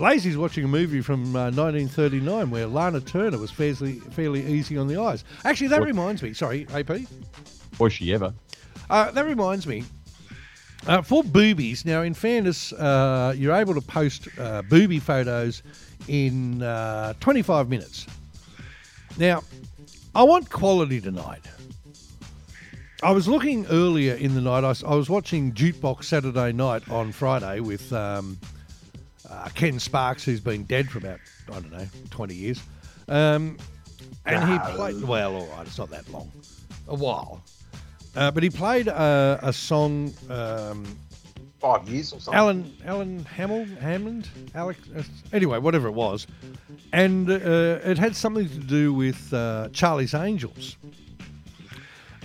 Lazy's watching a movie from uh, 1939 where Lana Turner was fairly fairly easy on the eyes. Actually, that What? reminds me. Sorry, AP. Was she ever? Uh, that reminds me. Uh, for boobies, now in fairness, uh, you're able to post uh, booby photos in uh, 25 minutes. Now, I want quality tonight. I was looking earlier in the night. I was watching Jukebox Saturday night on Friday with um, uh, Ken Sparks, who's been dead for about I don't know 20 years, um, and he played. Well, all right, it's not that long, a while, uh, but he played uh, a song. Um, Five years or something. Alan Alan Hamill Hammond Alex uh, anyway whatever it was, and uh, it had something to do with uh, Charlie's Angels.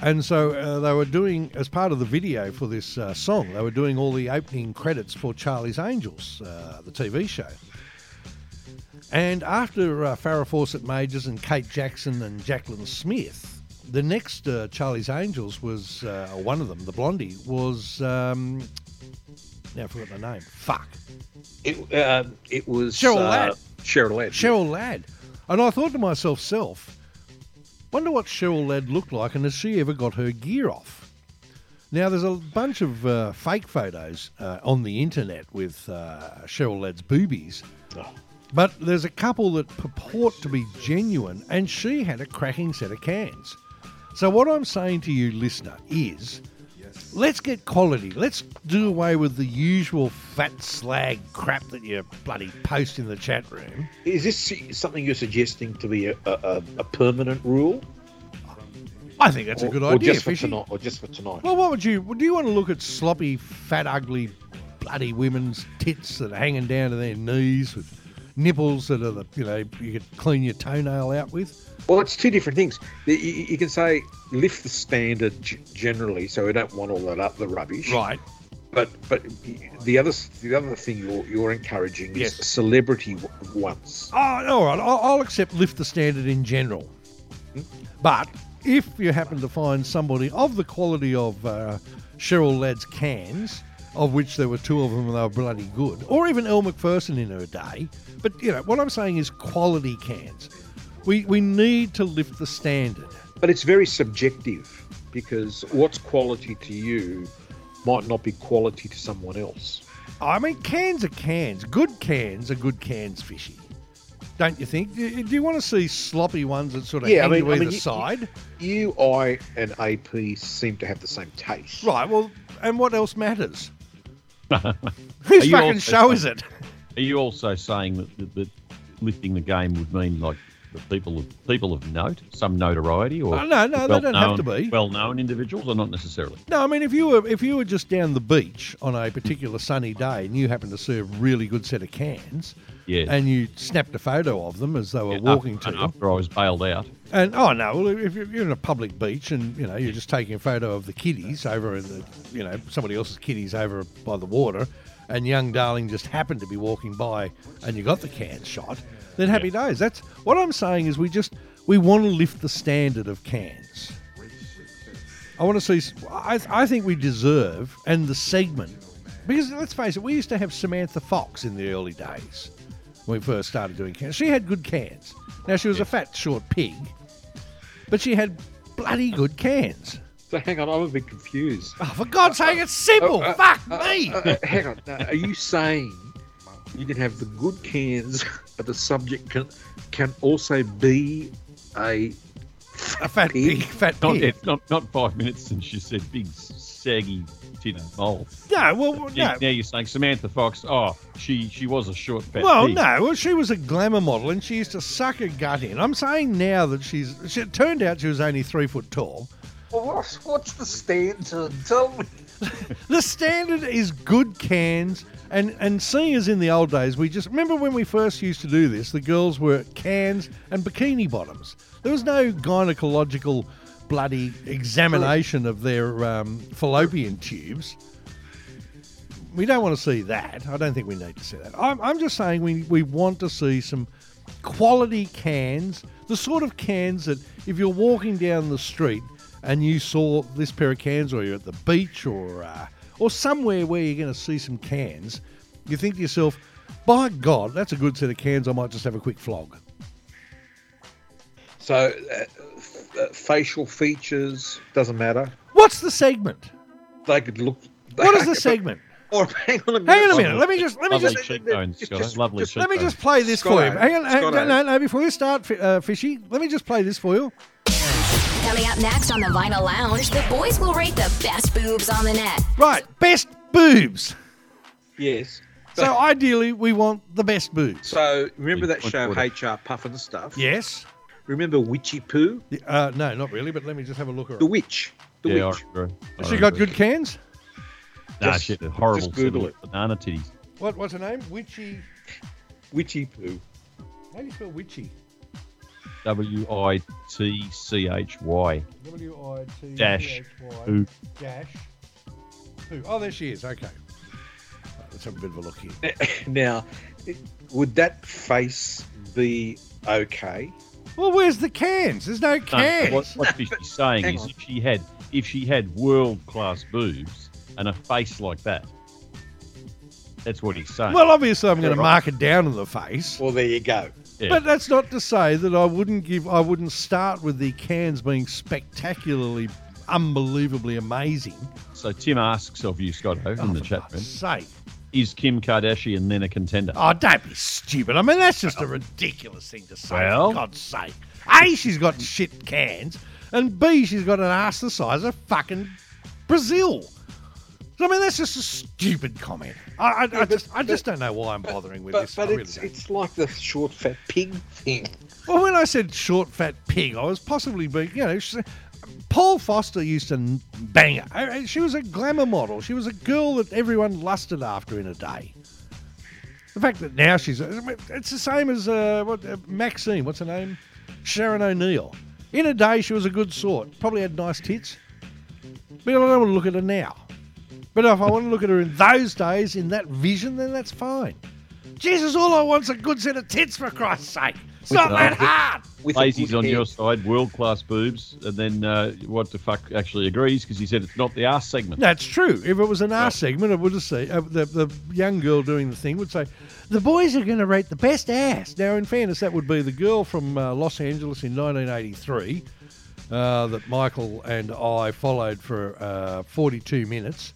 And so uh, they were doing, as part of the video for this uh, song, they were doing all the opening credits for Charlie's Angels, uh, the TV show. And after uh, Farrah Fawcett Majors and Kate Jackson and Jacqueline Smith, the next uh, Charlie's Angels was, uh, one of them, the blondie, was, um, now I forgot the name, fuck, It, uh, it was Cheryl Ladd. Cheryl Ladd. Cheryl Ladd. And I thought to myself, self, wonder what Cheryl Ladd looked like and has she ever got her gear off? Now, there's a bunch of uh, fake photos uh, on the internet with uh, Cheryl Ladd's boobies, Oh. but there's a couple that purport to be genuine, and she had a cracking set of cans. So, what I'm saying to you, listener, is let's get quality. Let's do away with the usual fat slag crap that you bloody post in the chat room. Is this something you're suggesting to be a, a, a permanent rule? I think that's a good or idea, just for tonight. Or just for tonight. Well, what would you? Do you want to look at sloppy, fat, ugly, bloody women's tits that are hanging down to their knees with nipples that are the you know you could clean your toenail out with? Well, it's two different things. You, you can say lift the standard g- generally, so we don't want all that up the rubbish. Right. But but the other the other thing you're you're encouraging is celebrity once. Oh, all right. I'll, I'll accept lift the standard in general, but if you happen to find somebody of the quality of uh, Cheryl Ladd's cans, of which there were two of them and they were bloody good, or even Elle Macpherson in her day, but you know what I'm saying is quality cans. We we need to lift the standard. But it's very subjective because what's quality to you might not be quality to someone else. I mean, cans are cans. Good cans are good cans, fishy. Don't you think? Do you want to see sloppy ones that sort of Yeah, I hang mean- to I either mean, you- side? You, I, and AP seem to have the same taste. Right. Well, and what else matters? Whose fucking also show is saying- it? Are you also saying that, that, that lifting the game would mean like the people of people of note, some notoriety, or Oh, no, no, they don't have to be. well-known individuals, or not necessarily? No, I mean if you were if you were just down the beach on a particular sunny day and you happened to see a really good set of cans, Yes. and you snapped a photo of them as they were Yeah, walking after, to, after I was bailed out. And oh no, well if you're you're in a public beach and you know you're just taking a photo of the kiddies over in the you know somebody else's kiddies over by the water, and young darling just happened to be walking by and you got the can shot, then happy days. That's what I'm saying is we just we want to lift the standard of cans. I want to see. I, I think we deserve and the segment because let's face it, we used to have Samantha Fox in the early days when we first started doing cans. She had good cans. Now she was a fat, short pig, but she had bloody good cans. So hang on, I'm a bit confused. Oh, for God's sake, it's simple. Uh, uh, Fuck uh, me. uh, uh, hang on, now, are you saying you can have the good cans, but the subject can can also be a a fat pig, fat Not, pig. yet, not not five minutes since she said big saggy titted mole. No, well, Now, no. now you're saying Samantha Fox. Oh, she she was a short fat. Well, pig. no. Well, she was a glamour model, and she used to suck her gut in. I'm saying now that she's. She, it turned out she was only three foot tall. Well, what's, what's the standard? Tell me. The standard is good cans, and and seeing as in the old days, we just remember when we first used to do this. The girls were cans and bikini bottoms. There was no gynecological bloody examination of their um, fallopian tubes. We don't want to see that. I don't think we need to see that. I'm, I'm just saying we, we want to see some quality cans, the sort of cans that if you're walking down the street and you saw this pair of cans, or you're at the beach, or uh, or somewhere where you're going to see some cans, you think to yourself, by God, that's a good set of cans. I might just have a quick flog. So, uh, f- uh, facial features doesn't matter. What's the segment? They could look. What is the segment? Or hang on a minute. Hang on a minute. Let me just let me Lovely just cheekbones, just- just- Lovely just- let me just play this for you. Hang on, hang, no, no, no. Before you start, uh, Fishy, let me just play this for you. Coming up next on the Vinyl Lounge, the boys will rate the best boobs on the net. Right, best boobs. Yes. So ideally, we want the best boobs. So remember that show order. HR Pufnstuf? Yes. Remember Witchy Poo? Uh, no, not really. But let me just have a look at The witch. The Yeah, I witch. remember. I Has she got remember. good cans? Nah, Just- she had a horrible just Google of banana titties. What? What's her name? Witchy. Witchy Poo. How do you spell witchy? W I T C H Y. W I T Dash. H Y Who? dash. Who? Oh, there she is. Okay. Right, let's have a bit of a look here. Now, would that face be okay? Well, where's the cans? There's no No, cans. what, what she's saying is on. if she had if she had world class boobs and a face like that. That's what he's saying. Well, obviously, I'm going to mark it down in the face. Well, there you go. yeah. But that's not to say that I wouldn't give. I wouldn't start with the cans being spectacularly, unbelievably amazing. so Tim asks of you, Scotto, in oh, the for chat room, sake! Is Kim Kardashian then a contender? Oh, don't be stupid. I mean, that's just a ridiculous thing to say. Well- for God's sake. A, she's got shit cans, and B, she's got an ass the size of fucking Brazil. I mean, that's just a stupid comment. I, I, I but- just, I just don't know why I'm bothering with But, this. but I really it's, don't. it's like the short fat pig thing. Well, when I said short, fat pig, I was possibly being, you know, she- Paul Foster used to bang her. She was a glamour model. She was a girl that everyone lusted after in a day. The fact that now she's, it's the same as uh, what uh, Maxine, what's her name? Sharon O'Neill. In a day, she was a good sort. Probably had nice tits. But I don't want to look at her now. But if I want to look at her in those days, in that vision, then that's fine. Jesus, all I want's a good set of tits, for Christ's sake. It's not uh, that hard. With Lazy's on head. your side, world class boobs, and then uh, what the fuck actually agrees because he said it's not the ass segment. That's true. If it was an ass segment, it would have say uh, the the young girl doing the thing would say, "The boys are going to rate the best ass." Now, in fairness, that would be the girl from uh, Los Angeles in 1983 uh, that Michael and I followed for uh, 42 minutes,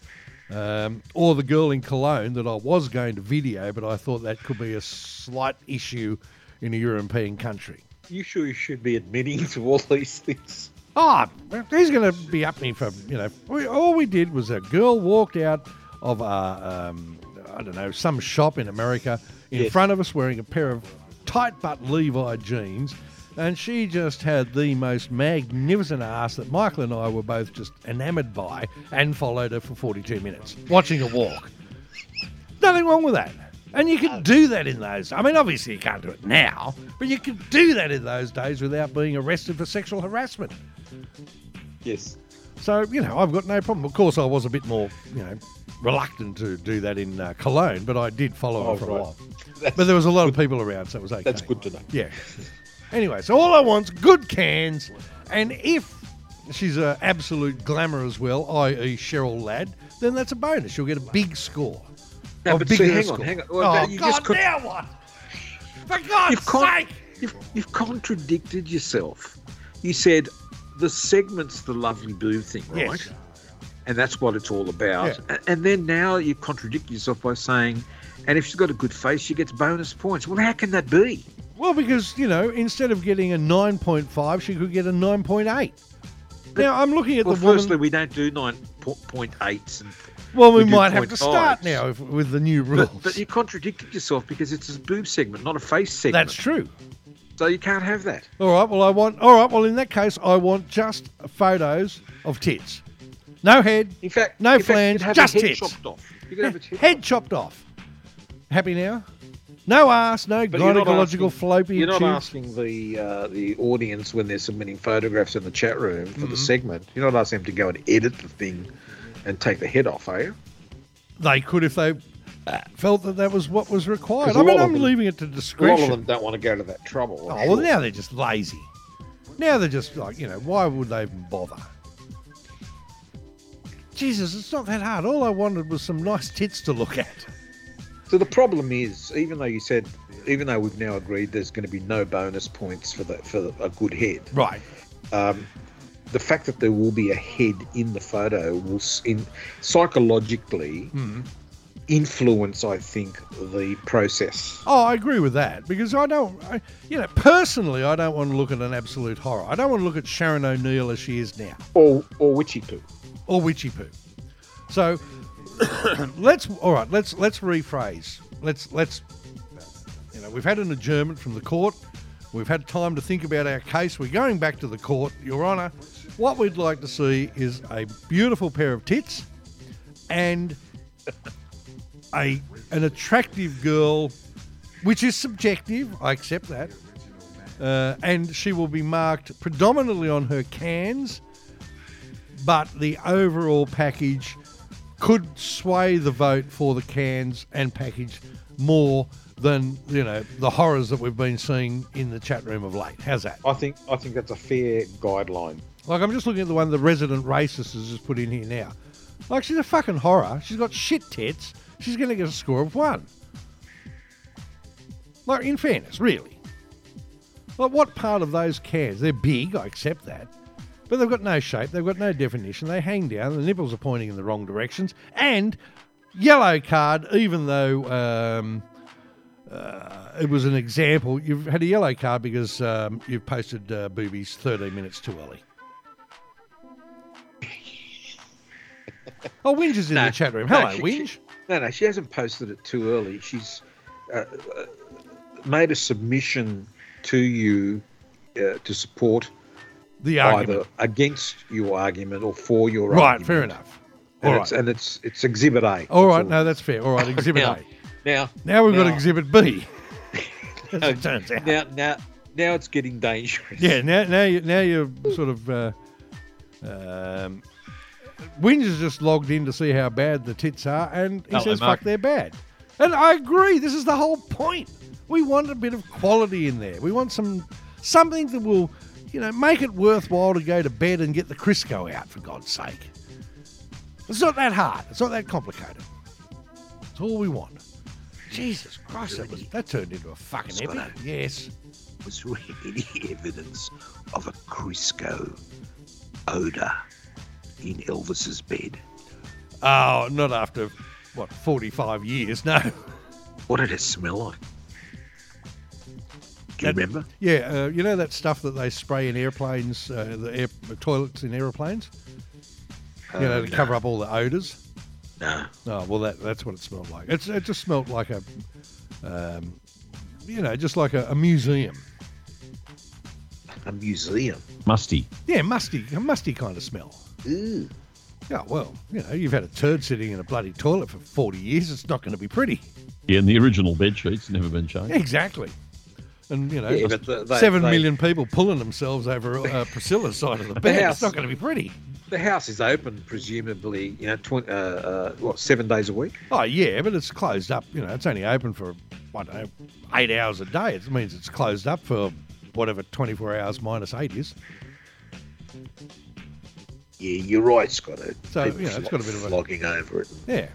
um, or the girl in Cologne that I was going to video, but I thought that could be a slight issue in a European country. You sure you should be admitting to all these things? Oh, he's going to be up me for, you know, we, all we did was a girl walked out of, uh, um, I don't know, some shop in America in Yes. front of us wearing a pair of tight butt Levi jeans. And she just had the most magnificent ass that Michael and I were both just enamored by and followed her for 42 minutes, watching her walk. Nothing wrong with that. And you could do that in those. I mean, obviously you can't do it now, but you could do that in those days without being arrested for sexual harassment. Yes. So, you know, I've got no problem. Of course, I was a bit more, you know, reluctant to do that in uh, Cologne, but I did follow Oh, her for a while. That's, But there was a lot of people around, so it was okay. that's good to know. Yeah. Anyway, so all I want's good cans, and if she's an absolute glamour as well, i.e. Cheryl Ladd, then that's a bonus. You'll get a big score. No, A but see, hang on, hang on. Well, oh, you God, just con- now what? For God's You've con- sake! You've, you've contradicted yourself. You said the segment's the lovely boob thing, right? Yes. And that's what it's all about. Yeah. And then now you contradict yourself by saying, and if she's got a good face, she gets bonus points. Well, how can that be? Well, because, you know, instead of getting a 9.5, she could get a 9.8. Now, I'm looking at Well, the woman. firstly, we don't do 9.8s. And, well, we we might have to 0.5s. start now if, with the new rules. but, but you contradicted yourself because it's a boob segment, not a face segment. That's true. So you can't have that. All right. Well, I want. All right. Well, in that case, I want just photos of tits. No head. In fact, No in fact, you flange, could have just head tits. chopped off. You could have a tit- Head chopped off. Happy now? No ass. No But you're not gynecological asking- fallopian You're not tubes. asking the uh, the audience when they're submitting photographs in the chat room for Mm-hmm. the segment. You're not asking them to go and edit the thing and take the head off, are you? They could if they uh, felt that that was what was required. I mean, I'm them- leaving it to A lot of them don't want to go to that trouble. Oh well, sure. now they're just lazy. Now they're just like you know, why would they even bother? Jesus, it's not that hard. All I wanted was some nice tits to look at. So the problem is, even though you said, even though we've now agreed there's going to be no bonus points for the for a good head, Right. um, the fact that there will be a head in the photo will, in psychologically, Hmm. influence, I think, the process. Oh, I agree with that because I don't, I, you know, personally, I don't want to look at an absolute horror. I don't want to look at Sharon O'Neill as she is now. Or or witchy poo. or witchy poo. So let's all right. Let's let's rephrase. Let's let's you know we've had an adjournment from the court. We've had time to think about our case. We're going back to the court, Your Honour. What we'd like to see is a beautiful pair of tits and a an attractive girl, which is subjective. I accept that. Uh, and she will be marked predominantly on her cans but the overall package could sway the vote for the cans and package more than you know the horrors that we've been seeing in the chat room of late. How's that? I think I think that's a fair guideline. Like I'm just looking at the one the resident racist has just put in here now. Like she's a fucking horror. She's got shit tits. She's going to get a score of one. Like in fairness, really. Like what part of those cans? They're big. I accept that. But they've got no shape, they've got no definition, they hang down, the nipples are pointing in the wrong directions, and yellow card, even though um, uh, it was an example, you've had a yellow card because um, you've posted uh, boobies 13 minutes too early. Oh, Winge is in No, the chat room. no, Hello, she- Winge. she- No, no, she hasn't posted it too early. She's uh, uh, made a submission to you uh, to support the argument. either against your argument or for your Right, argument. Right, fair enough. And, All it's, right. and it's it's Exhibit A. All right, no, that's fair. All right, Exhibit Now- A. Now, Now we've got Exhibit B. Turns out. now, now, now it's getting dangerous. Yeah, now now you now you're sort of uh, um, Winge has just logged in to see how bad the tits are, and he Hello, says, Mark. "Fuck, they're bad." And I agree. This is the whole point. We want a bit of quality in there. We want some something that will, you know, make it worthwhile to go to bed and get the Crisco out. For God's sake, it's not that hard. It's not that complicated. It's all we want. Jesus Christ, that, was, that turned into a fucking Scotto. epic. Yes. Was there any evidence of a Crisco odour in Elvis's bed? Oh, not after what forty-five years? No. What did it smell like? Do you That- remember? Yeah, uh, you know that stuff that they spray in airplanes, uh, the air, the toilets in airplanes. You know, Uh, to cover up all the odours. No. Oh well, that that's what it smelled like. It's it just smelled like a, um, you know, just like a, a museum. A museum. Musty. Yeah, musty, a musty kind of smell. Ooh. Yeah, well, you know, you've had a turd sitting in a bloody toilet for forty years. It's not going to be pretty. Yeah, and the original bed sheets never been changed. Exactly. And you know, Yeah, the- they- seven they- million people pulling themselves over uh, Priscilla's side of the bed. house- It's not going to be pretty. The house is open, presumably, you know, tw- uh, uh, what, seven days a week? Oh yeah, but it's closed up. You know, it's only open for I don't know eight hours a day. It means it's closed up for whatever twenty four hours minus eight is. Yeah, you're right, Scott. So, People you know, it's got a bit of a- flogging over it. Yeah,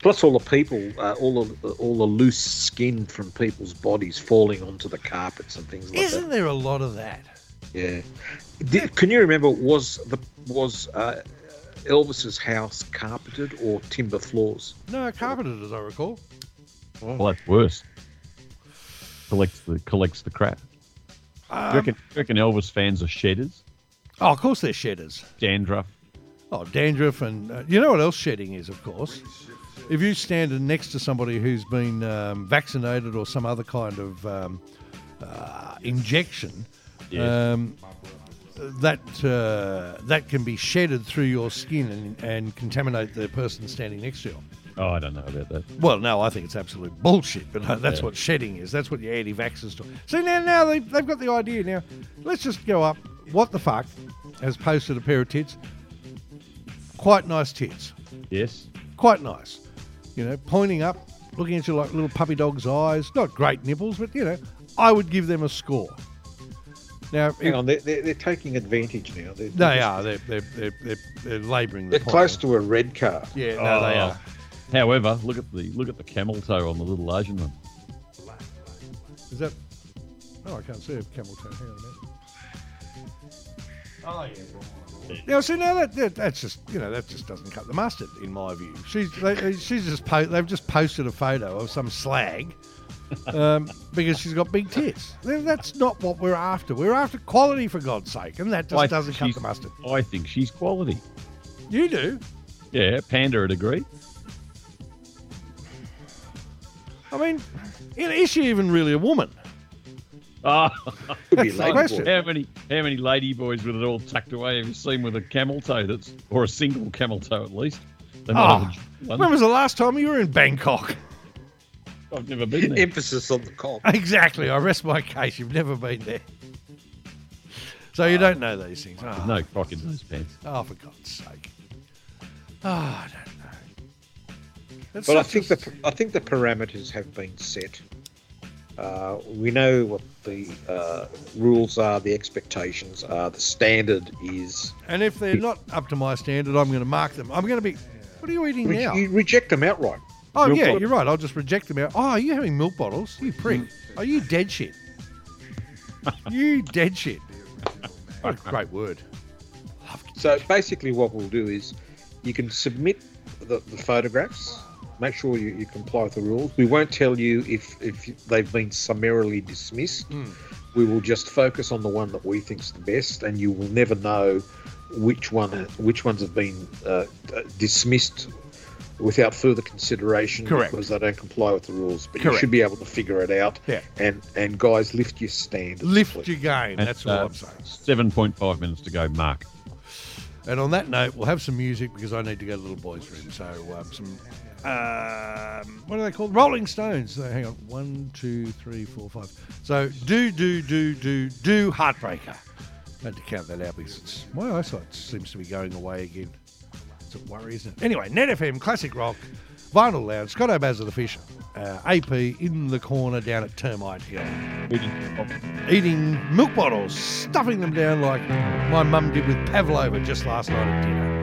Plus, all the people, uh, all the all the loose skin from people's bodies falling onto the carpets and things like isn't there a lot of that? that. Yeah. Did, can you remember? Was the was uh, Elvis's house carpeted or timber floors? No, carpeted as I recall. Well, that's worse. Collects the collects the crap. Do you Um, reckon, you reckon Elvis fans are shedders? oh, of course they're shedders. Dandruff. Oh, dandruff and uh, you know what else shedding is, of course. If you stand next to somebody who's been um, vaccinated or some other kind of um, uh, injection, Yes. um, that uh, that can be shedded through your skin and, and contaminate the person standing next to you. Oh, I don't know about that. Well, no, I think it's absolute bullshit, but uh, that's Yeah. what shedding is. That's what your anti-vaxxers do. See, now, now they, they've got the idea. Now, let's just go up. What the fuck has posted a pair of tits. Quite nice tits. Yes. Quite nice. You know, pointing up, looking at you like little puppy dog's eyes. Not great nipples, but, you know, I would give them a score. Now, Hang on, they're, they're, they're taking advantage now. They're, They are. They're, they're, they're, they're, they're labouring the They're point. close to a red car. Yeah, no, they Oh. are. However, look at the look at the camel toe on the little Asian one. Is that? Oh, I can't see a camel toe. Hang on a minute. Oh yeah. Now, see, now that, that that's just you know that just doesn't cut the mustard in my view. She's they, she's just po- they've just posted a photo of some slag um, because she's got big tits. That's not what we're after. We're after quality for God's sake, and that just I doesn't cut she's- the mustard. I think she's quality. You do. Yeah, Panda would agree. Mean, is she even really a woman? Ah, Could That's the question. how many how many lady boys with it all tucked away have you seen with a camel toe that's or a single camel toe at least? Oh, have a- one. when was the last time you were in Bangkok? I've never been there. Emphasis on the cock. Exactly. I rest my case. You've never been there. So you ah. don't know these things. Oh, No cock in those pants. oh for God's sake. Oh, I don't know. It's But I think a- the I think the parameters have been set. Uh, we know what the uh, rules are, the expectations are, the standard is. And if they're not up to my standard, I'm going to mark them. I'm going to be. What are you eating Re- now? You reject them outright. oh, milk yeah, bottle. you're right. I'll just reject them out. Oh, are you having milk bottles? You prick. Are you dead shit? you dead shit. What a great word. So basically, what we'll do is you can submit the, the photographs. Make sure you, you comply with the rules. We won't tell you if, if they've been summarily dismissed. We will just focus on the one that we think's the best, and you will never know which one which ones have been uh, uh, dismissed without further consideration Correct. because they don't comply with the rules. But you should be able to figure it out. Yeah. And and guys, lift your standards. Lift please. your game. And, That's all uh, I'm saying. Seven point five minutes to go, Mark. And on that note, we'll have some music because I need to go to the little boys' room. So um, some, um, what are they called? Rolling Stones. So hang on, one, two, three, four, five. So do, do, do, do, do, Heartbreaker. I had to count that out because my eyesight seems to be going away again. It's a worry, isn't it? Anyway, Net FM, Classic Rock, Vinyl Lounge, Scott O'Baz of the Fish, uh, AP in the corner down at Termite Hill eating milk bottles, stuffing them down like my mum did with pavlova just last night at dinner.